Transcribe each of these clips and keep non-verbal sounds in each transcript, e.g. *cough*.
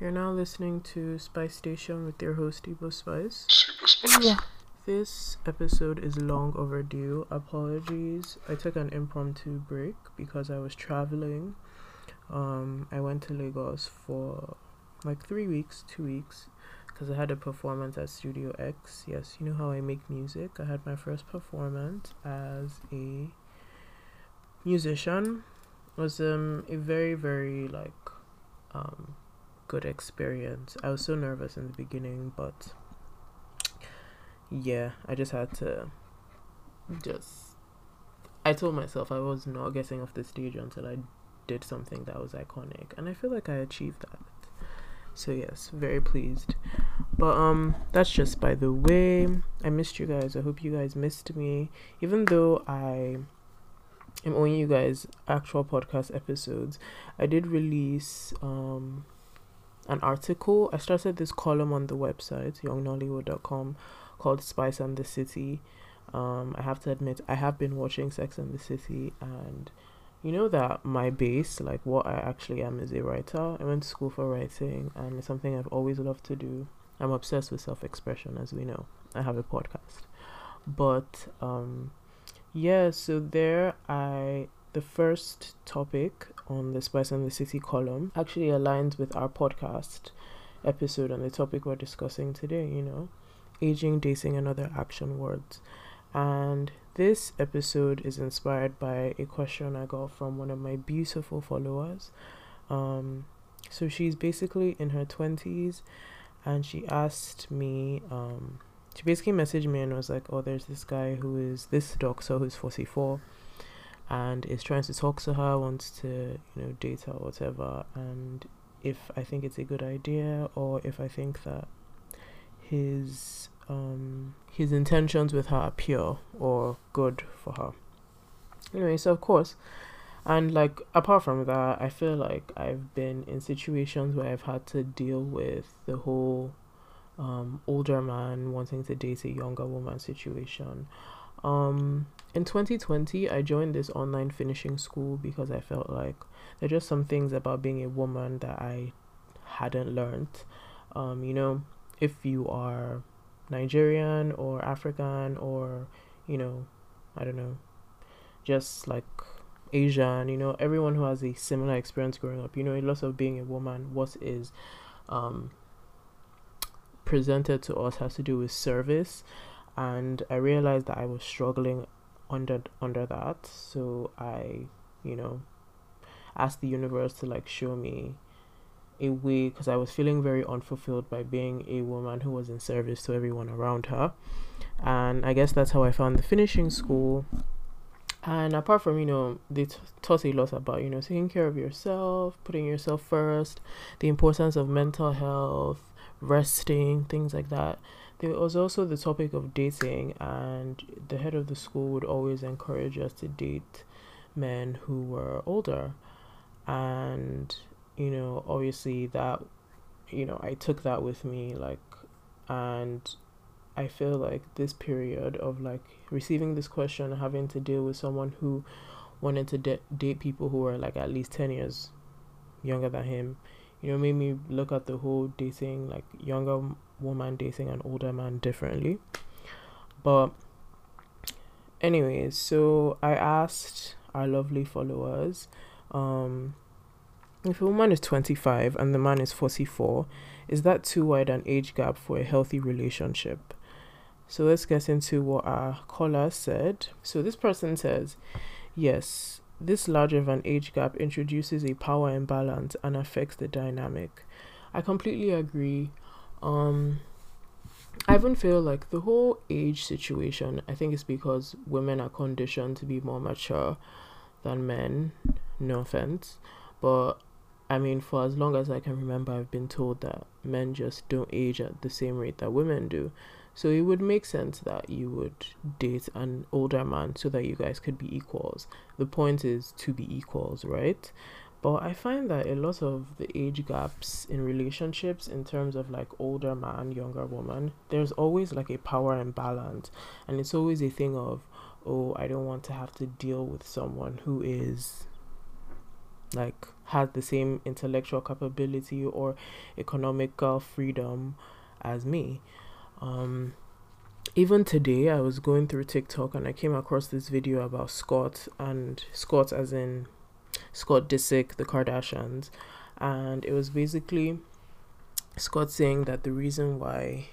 You're now listening to Spice Station with your host, Ebo Spice. Super Spice. Yeah. This episode is long overdue. Apologies. I took an impromptu break because I was traveling. Um, I went to Lagos for like three weeks, two weeks, because I had a performance at Studio X. Yes, you know how I make music. I had my first performance as a musician. It was um a very very like um good experience. I was so nervous in the beginning, but yeah, I just had to just. I told myself I was not getting off the stage until I did something that was iconic, and I feel like I achieved that. So yes, very pleased. But um, that's just by the way. I missed you guys. I hope you guys missed me. Even though I am owing you guys actual podcast episodes, I did release um an article. I started this column on the website, youngnollywood.com, called Spice and the City. Um, I have to admit, I have been watching Sex and the City, and you know that my base, like what I actually am, is a writer. I went to school for writing, and it's something I've always loved to do. I'm obsessed with self expression, as we know. I have a podcast. But, um, yeah, so there I the first topic on the Spice and the City column actually aligns with our podcast episode on the topic we're discussing today, you know, aging, dating, and other action words. And this episode is inspired by a question I got from one of my beautiful followers. Um, so she's basically in her 20s and she asked me, um, she basically messaged me and was like, Oh, there's this guy who is this doctor who's 44 and is trying to talk to her, wants to, you know, date her whatever, and if I think it's a good idea or if I think that his um his intentions with her are pure or good for her. Anyway, so of course, and like apart from that, I feel like I've been in situations where I've had to deal with the whole um older man wanting to date a younger woman situation. Um in 2020 i joined this online finishing school because i felt like there are just some things about being a woman that i hadn't learned. Um, you know if you are nigerian or african or you know i don't know just like asian you know everyone who has a similar experience growing up you know a lot of being a woman what is um, presented to us has to do with service. And i realized that i was struggling under under that. So i you know asked the universe to like show me a way because i was feeling very unfulfilled by being a woman who was in service to everyone around her. And i guess that's how i found the finishing school. And apart from you know they t- taught a lot about you know taking care of yourself putting yourself first the importance of mental health resting things like that there was also the topic of dating, and the head of the school would always encourage us to date men who were older. And, you know, obviously that, you know, I took that with me, like, and I feel like this period of like receiving this question, having to deal with someone who wanted to de- date people who were like at least 10 years younger than him, you know, made me look at the whole dating, like younger woman dating an older man differently. But, anyways, so I asked our lovely followers um, if a woman is 25 and the man is 44, is that too wide an age gap for a healthy relationship? So let's get into what our caller said. So this person says, yes, this large of an age gap introduces a power imbalance and affects the dynamic. I completely agree. Um, I even feel like the whole age situation, I think it's because women are conditioned to be more mature than men. No offense. But I mean, for as long as I can remember, I've been told that men just don't age at the same rate that women do. So it would make sense that you would date an older man so that you guys could be equals. The point is to be equals, right? But I find that a lot of the age gaps in relationships, in terms of like older man, younger woman, there's always like a power imbalance. And it's always a thing of, oh, I don't want to have to deal with someone who is like has the same intellectual capability or economical freedom as me. Um, even today, I was going through TikTok and I came across this video about Scott and Scott, as in Scott Disick, the Kardashians, and it was basically Scott saying that the reason why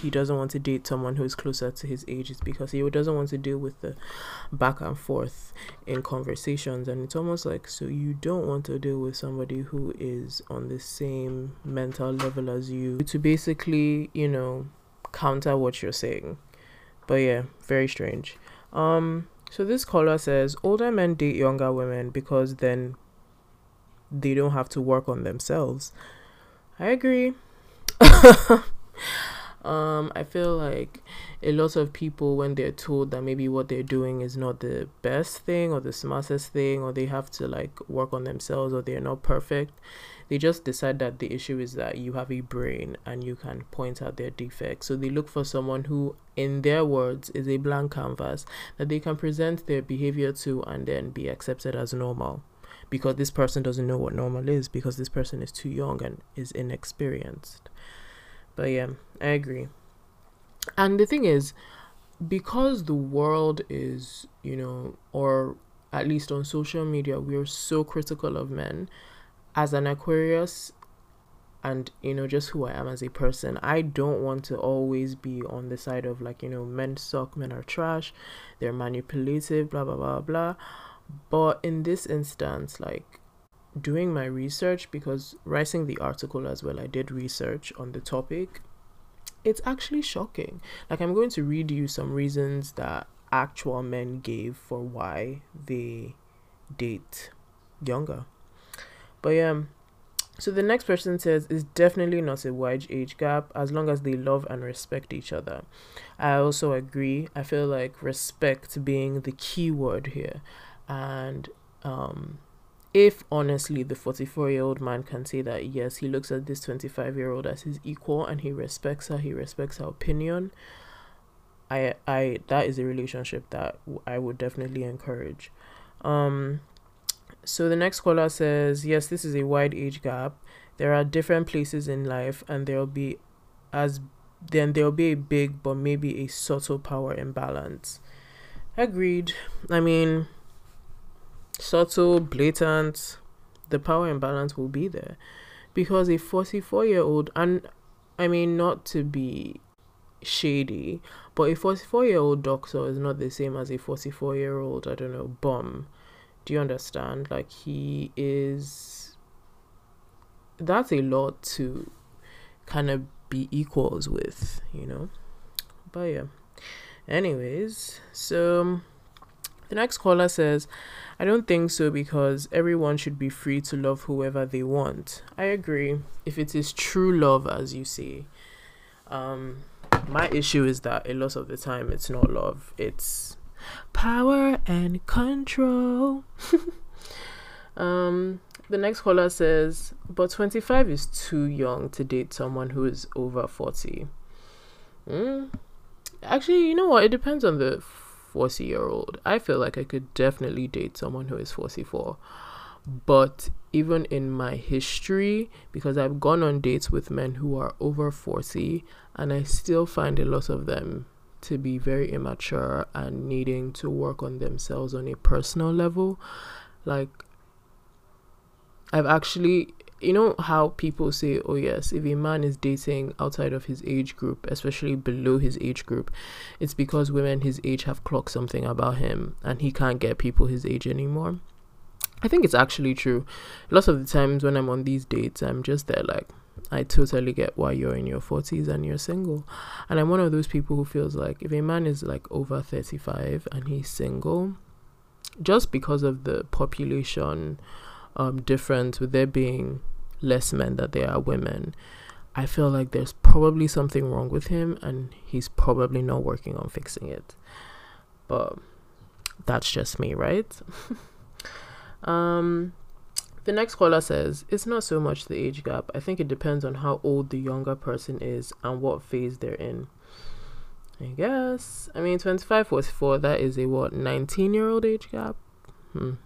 he doesn't want to date someone who is closer to his age is because he doesn't want to deal with the back and forth in conversations. And it's almost like so you don't want to deal with somebody who is on the same mental level as you to basically you know counter what you're saying. But yeah very strange. Um so this caller says older men date younger women because then they don't have to work on themselves. I agree. *laughs* Um i feel like a lot of people when they're told that maybe what they're doing is not the best thing or the smartest thing or they have to like work on themselves or they're not perfect they just decide that the issue is that you have a brain and you can point out their defects so they look for someone who in their words is a blank canvas that they can present their behavior to and then be accepted as normal because this person doesn't know what normal is because this person is too young and is inexperienced but yeah, I agree. And the thing is, because the world is, you know, or at least on social media, we are so critical of men. As an Aquarius, and you know, just who I am as a person, I don't want to always be on the side of like, you know, men suck, men are trash, they're manipulative, blah, blah, blah, blah. But in this instance, like, doing my research because writing the article as well, I did research on the topic. It's actually shocking. Like, I'm going to read you some reasons that actual men gave for why they date younger. But yeah, so the next person says it's definitely not a wide age gap as long as they love and respect each other. I also agree. I feel like respect being the key word here. And um if honestly the 44 year old man can say that yes he looks at this 25 year old as his equal and he respects her he respects her opinion i i that is a relationship that i would definitely encourage um so the next caller says yes this is a wide age gap there are different places in life and there'll be as then there'll be a big but maybe a subtle power imbalance agreed i mean subtle, blatant, the power imbalance will be there. Because a 44 year old, and I mean, not to be shady, but a 44 year old doctor is not the same as a 44 year old, I don't know, bum. Do you understand? Like, he is. That's a lot to kind of be equals with, you know? But yeah. Anyways, so the next caller says, I don't think so because everyone should be free to love whoever they want. I agree. If it is true love, as you say. Um, my issue is that a lot of the time it's not love, it's power and control. *laughs* um, the next caller says, but 25 is too young to date someone who is over 40. Mm. Actually, you know what? It depends on the 40 year old. I feel like I could definitely date someone who is 44. But even in my history, because I've gone on dates with men who are over 40, and I still find a lot of them to be very immature and needing to work on themselves on a personal level. Like, I've actually you know how people say, oh, yes, if a man is dating outside of his age group, especially below his age group, it's because women his age have clocked something about him and he can't get people his age anymore. I think it's actually true. Lots of the times when I'm on these dates, I'm just there like, I totally get why you're in your 40s and you're single. And I'm one of those people who feels like if a man is like over 35 and he's single, just because of the population um, difference with there being less men that there are women, I feel like there's probably something wrong with him and he's probably not working on fixing it. But that's just me, right? *laughs* um the next caller says it's not so much the age gap. I think it depends on how old the younger person is and what phase they're in. I guess. I mean 25 44 that is a what 19 year old age gap? Hmm.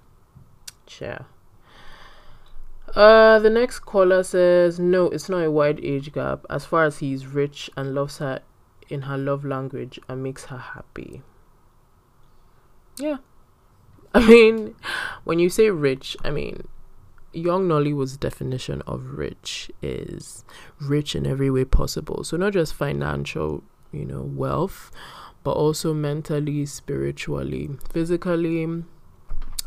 Yeah. Uh, the next caller says, no, it's not a wide age gap. As far as he's rich and loves her in her love language and makes her happy. Yeah. I mean, when you say rich, I mean, young Nollywood's definition of rich is rich in every way possible. So not just financial, you know, wealth, but also mentally, spiritually, physically,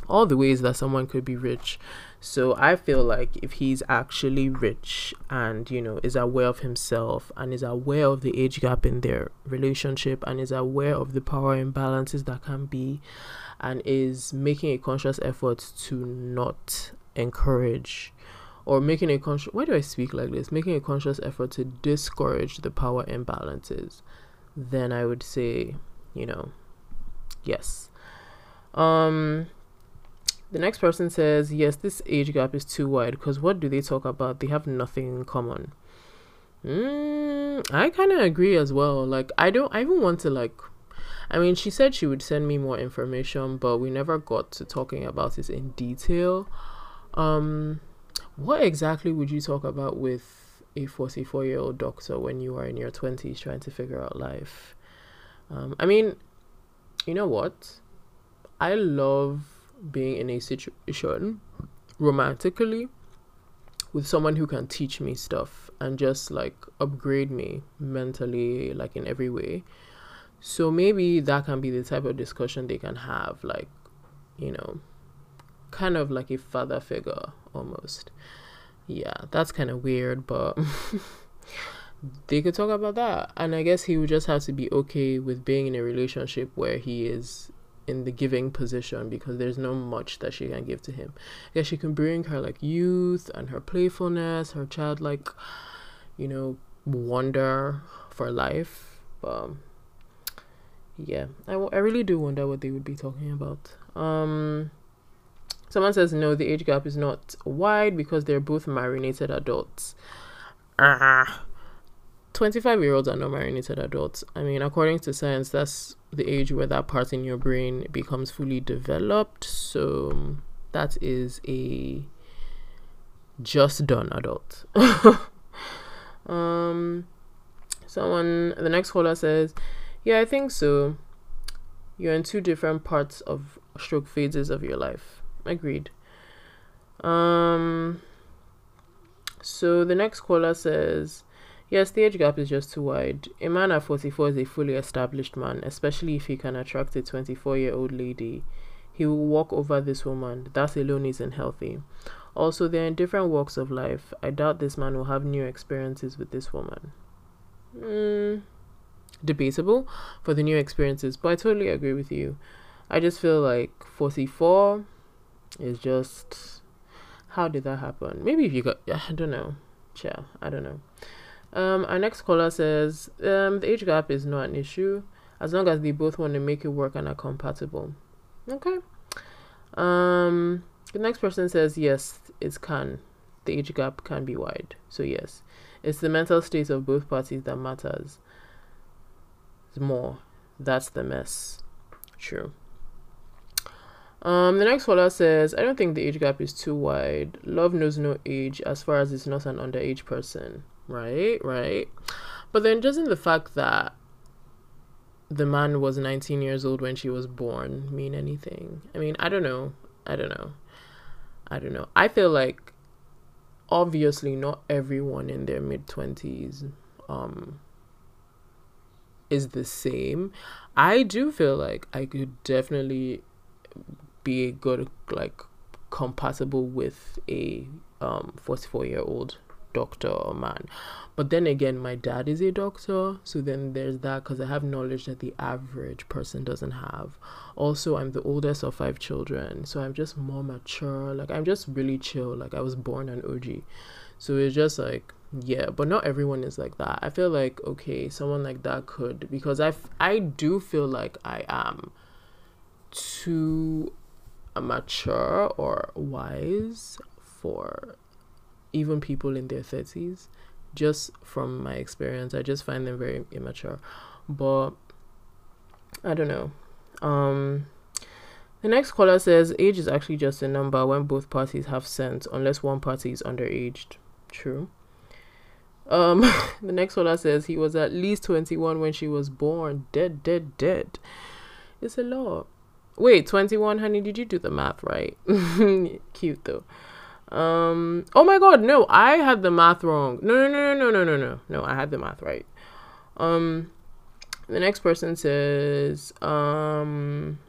all the ways that someone could be rich. So I feel like if he's actually rich and, you know, is aware of himself and is aware of the age gap in their relationship and is aware of the power imbalances that can be and is making a conscious effort to not encourage or making a conscious why do I speak like this? Making a conscious effort to discourage the power imbalances, then I would say, you know, yes. Um the next person says, Yes, this age gap is too wide because what do they talk about? They have nothing in common. Mm, I kind of agree as well. Like, I don't, I even want to, like, I mean, she said she would send me more information, but we never got to talking about it in detail. Um, what exactly would you talk about with a 44 year old doctor when you are in your 20s trying to figure out life? Um, I mean, you know what? I love being in a situation romantically with someone who can teach me stuff and just like upgrade me mentally like in every way so maybe that can be the type of discussion they can have like you know kind of like a father figure almost yeah that's kind of weird but *laughs* they could talk about that and i guess he would just have to be okay with being in a relationship where he is in the giving position because there's no much that she can give to him. Yeah, she can bring her like youth and her playfulness, her childlike, you know, wonder for life. But yeah, I, w- I really do wonder what they would be talking about. Um, someone says no, the age gap is not wide because they're both marinated adults. Ah. 25 year olds are not marinated adults. I mean, according to science, that's the age where that part in your brain becomes fully developed. So that is a just done adult. *laughs* um, someone, the next caller says, Yeah, I think so. You're in two different parts of stroke phases of your life. Agreed. Um, so the next caller says, Yes, the age gap is just too wide. A man at 44 is a fully established man, especially if he can attract a 24 year old lady. He will walk over this woman. That alone isn't healthy. Also, they're in different walks of life. I doubt this man will have new experiences with this woman. Mm, debatable for the new experiences, but I totally agree with you. I just feel like 44 is just. How did that happen? Maybe if you got. I don't know. Yeah, I don't know. Um, our next caller says um, the age gap is not an issue as long as they both want to make it work and are compatible. Okay. Um, the next person says yes, it can. The age gap can be wide. So yes, it's the mental state of both parties that matters. It's more. That's the mess. True. Um, the next caller says, I don't think the age gap is too wide. Love knows no age as far as it's not an underage person right? Right. But then doesn't the fact that the man was 19 years old when she was born mean anything? I mean, I don't know. I don't know. I don't know. I feel like obviously not everyone in their mid 20s um is the same. I do feel like I could definitely be a good like compatible with a um 44 year old doctor or man. But then again, my dad is a doctor, so then there's that because I have knowledge that the average person doesn't have. Also, I'm the oldest of five children, so I'm just more mature. Like, I'm just really chill. Like, I was born an OG. So it's just like, yeah, but not everyone is like that. I feel like, okay, someone like that could, because I, I do feel like I am too mature or wise for even people in their 30s just from my experience i just find them very immature but i don't know um The next caller says age is actually just a number when both parties have sense, unless one party is underaged. True. Um, *laughs* the next caller says he was at least 21 when she was born. Dead, dead, dead. It's a lot. Wait, 21, honey, did you do the math right? *laughs* Cute though. Um, oh my god, no, I had the math wrong. No, no, no, no, no, no, no, no, I had the math right. Um, the next person says, um,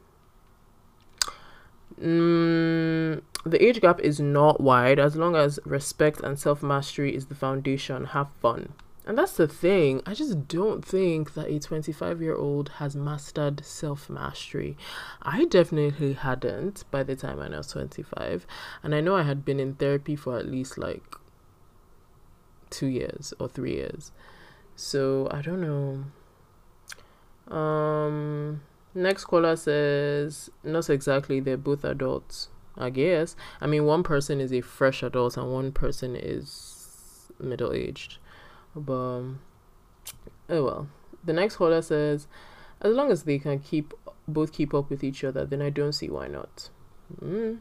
mm, the age gap is not wide as long as respect and self mastery is the foundation. Have fun. And that's the thing. I just don't think that a 25 year old has mastered self mastery. I definitely hadn't by the time I was 25. And I know I had been in therapy for at least like two years or three years. So I don't know. Um, next caller says, not exactly, they're both adults. I guess. I mean, one person is a fresh adult and one person is middle aged. But oh well. The next caller says, as long as they can keep both keep up with each other, then I don't see why not. Mm.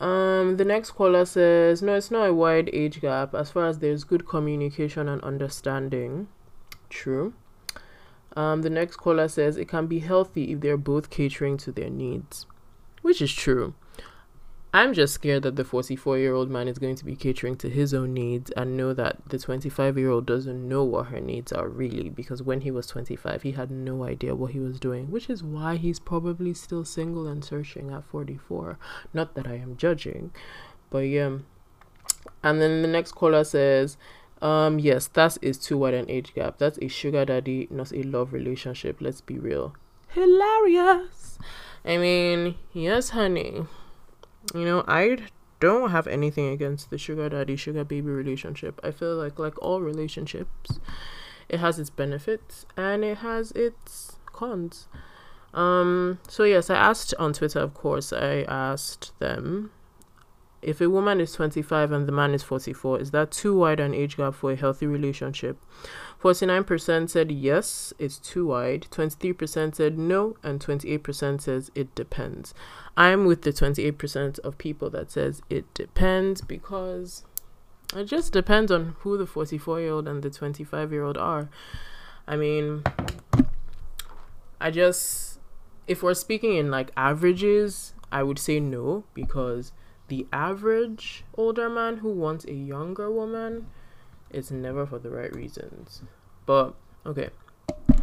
Um, the next caller says, no, it's not a wide age gap as far as there's good communication and understanding. True. Um, the next caller says it can be healthy if they're both catering to their needs, which is true. I'm just scared that the 44 year old man is going to be catering to his own needs and know that the 25 year old doesn't know what her needs are really because when he was 25, he had no idea what he was doing, which is why he's probably still single and searching at 44. Not that I am judging, but yeah. And then the next caller says, um, yes, that is too wide an age gap. That's a sugar daddy, not a love relationship. Let's be real. Hilarious. I mean, yes, honey. You know, I don't have anything against the sugar daddy, sugar baby relationship. I feel like, like all relationships, it has its benefits and it has its cons. Um, so yes, I asked on Twitter, of course, I asked them if a woman is 25 and the man is 44, is that too wide an age gap for a healthy relationship? 49% said yes, it's too wide. 23% said no, and 28% says it depends. I'm with the 28% of people that says it depends because it just depends on who the 44 year old and the 25 year old are. I mean, I just, if we're speaking in like averages, I would say no because the average older man who wants a younger woman is never for the right reasons. But okay.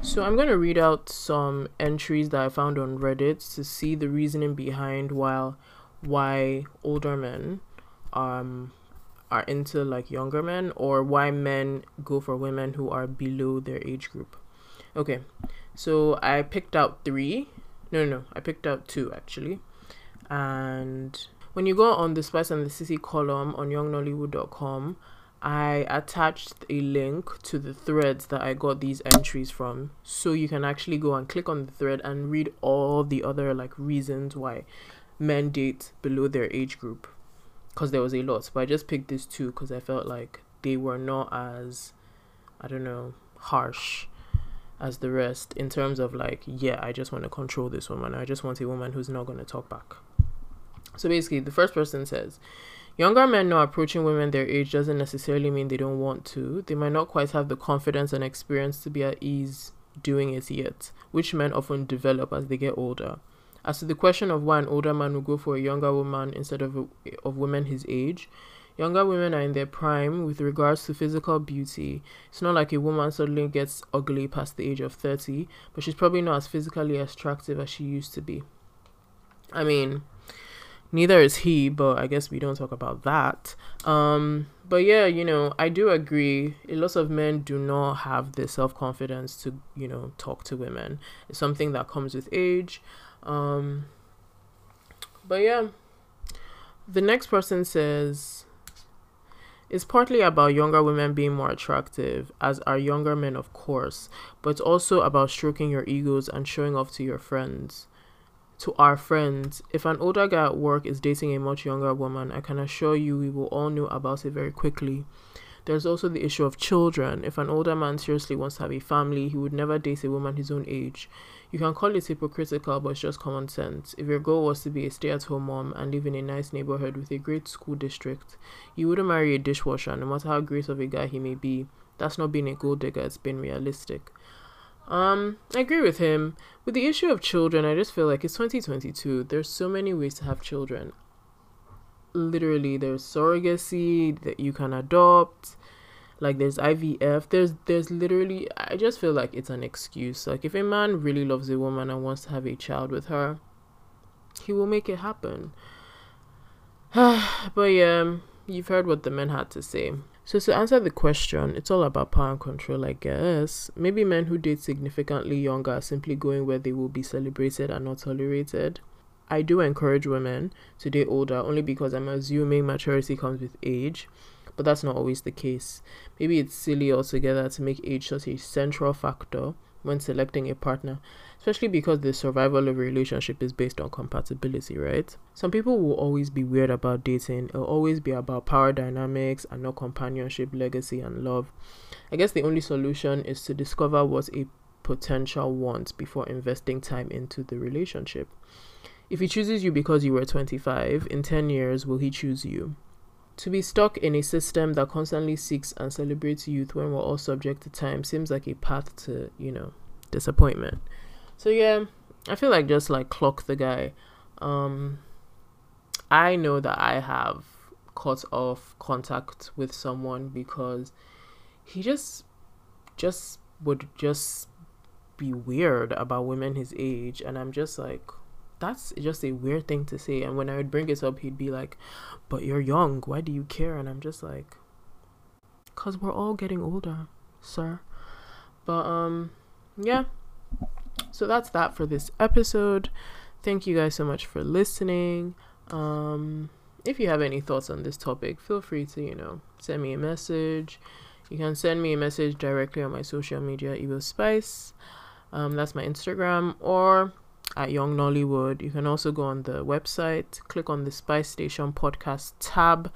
So I'm going to read out some entries that I found on Reddit to see the reasoning behind why why older men um are into like younger men or why men go for women who are below their age group. Okay. So I picked out 3. No, no, no. I picked out 2 actually. And when you go on the Spice and the City column on youngnollywood.com, I attached a link to the threads that I got these entries from. So you can actually go and click on the thread and read all the other like reasons why men date below their age group. Because there was a lot. But I just picked these two because I felt like they were not as, I don't know, harsh as the rest in terms of like, yeah, I just want to control this woman. I just want a woman who's not going to talk back. So basically, the first person says, Younger men not approaching women their age doesn't necessarily mean they don't want to. They might not quite have the confidence and experience to be at ease doing it yet, which men often develop as they get older. As to the question of why an older man would go for a younger woman instead of, a, of women his age, younger women are in their prime with regards to physical beauty. It's not like a woman suddenly gets ugly past the age of 30, but she's probably not as physically attractive as she used to be. I mean, neither is he but i guess we don't talk about that. Um but yeah you know i do agree. A lot of men do not have the self-confidence to you know talk to women. It's something that comes with age. Um but yeah. The next person says it's partly about younger women being more attractive, as are younger men, of course, but also about stroking your egos and showing off to your friends to our friends, if an older guy at work is dating a much younger woman, I can assure you we will all know about it very quickly. There's also the issue of children. If an older man seriously wants to have a family, he would never date a woman his own age. You can call it hypocritical, but it's just common sense. If your goal was to be a stay at home mom and live in a nice neighborhood with a great school district, you wouldn't marry a dishwasher, no matter how great of a guy he may be. That's not being a gold digger, it's being realistic. Um, I agree with him. With the issue of children, I just feel like it's 2022. There's so many ways to have children. Literally, there's surrogacy that you can adopt. Like there's IVF. There's there's literally I just feel like it's an excuse. Like if a man really loves a woman and wants to have a child with her, he will make it happen. *sighs* but yeah, you've heard what the men had to say. So to answer the question, it's all about power and control, I guess. Maybe men who date significantly younger are simply going where they will be celebrated and not tolerated. I do encourage women to date older only because I'm assuming maturity comes with age, but that's not always the case. Maybe it's silly altogether to make age such a central factor when selecting a partner, especially because the survival of a relationship is based on compatibility, right? Some people will always be weird about dating, it'll always be about power dynamics and not companionship, legacy, and love. I guess the only solution is to discover what a potential wants before investing time into the relationship. If he chooses you because you were 25, in 10 years, will he choose you? To be stuck in a system that constantly seeks and celebrates youth when we're all subject to time seems like a path to, you know, disappointment. So yeah, I feel like just like clock the guy. Um I know that I have cut off contact with someone because he just just would just be weird about women his age and I'm just like that's just a weird thing to say. And when I would bring it up, he'd be like, But you're young. Why do you care? And I'm just like, Because we're all getting older, sir. But, um, yeah. So that's that for this episode. Thank you guys so much for listening. Um, if you have any thoughts on this topic, feel free to, you know, send me a message. You can send me a message directly on my social media, Ebo Spice. Um, that's my Instagram, or at Young Nollywood. You can also go on the website, click on the Spice Station podcast tab,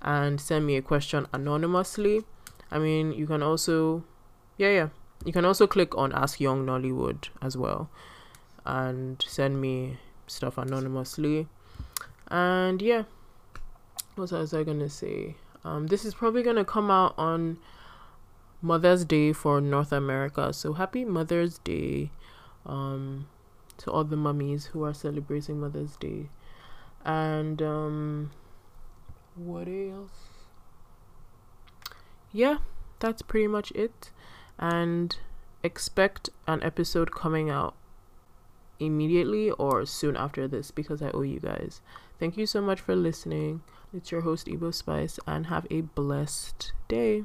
and send me a question anonymously. I mean, you can also, yeah, yeah, you can also click on Ask Young Nollywood as well and send me stuff anonymously. And yeah, what was I gonna say? Um, this is probably gonna come out on Mother's Day for North America. So happy Mother's Day. Um, to all the mummies who are celebrating Mother's Day. And um what else? Yeah, that's pretty much it. And expect an episode coming out immediately or soon after this because I owe you guys. Thank you so much for listening. It's your host, Ebo Spice, and have a blessed day.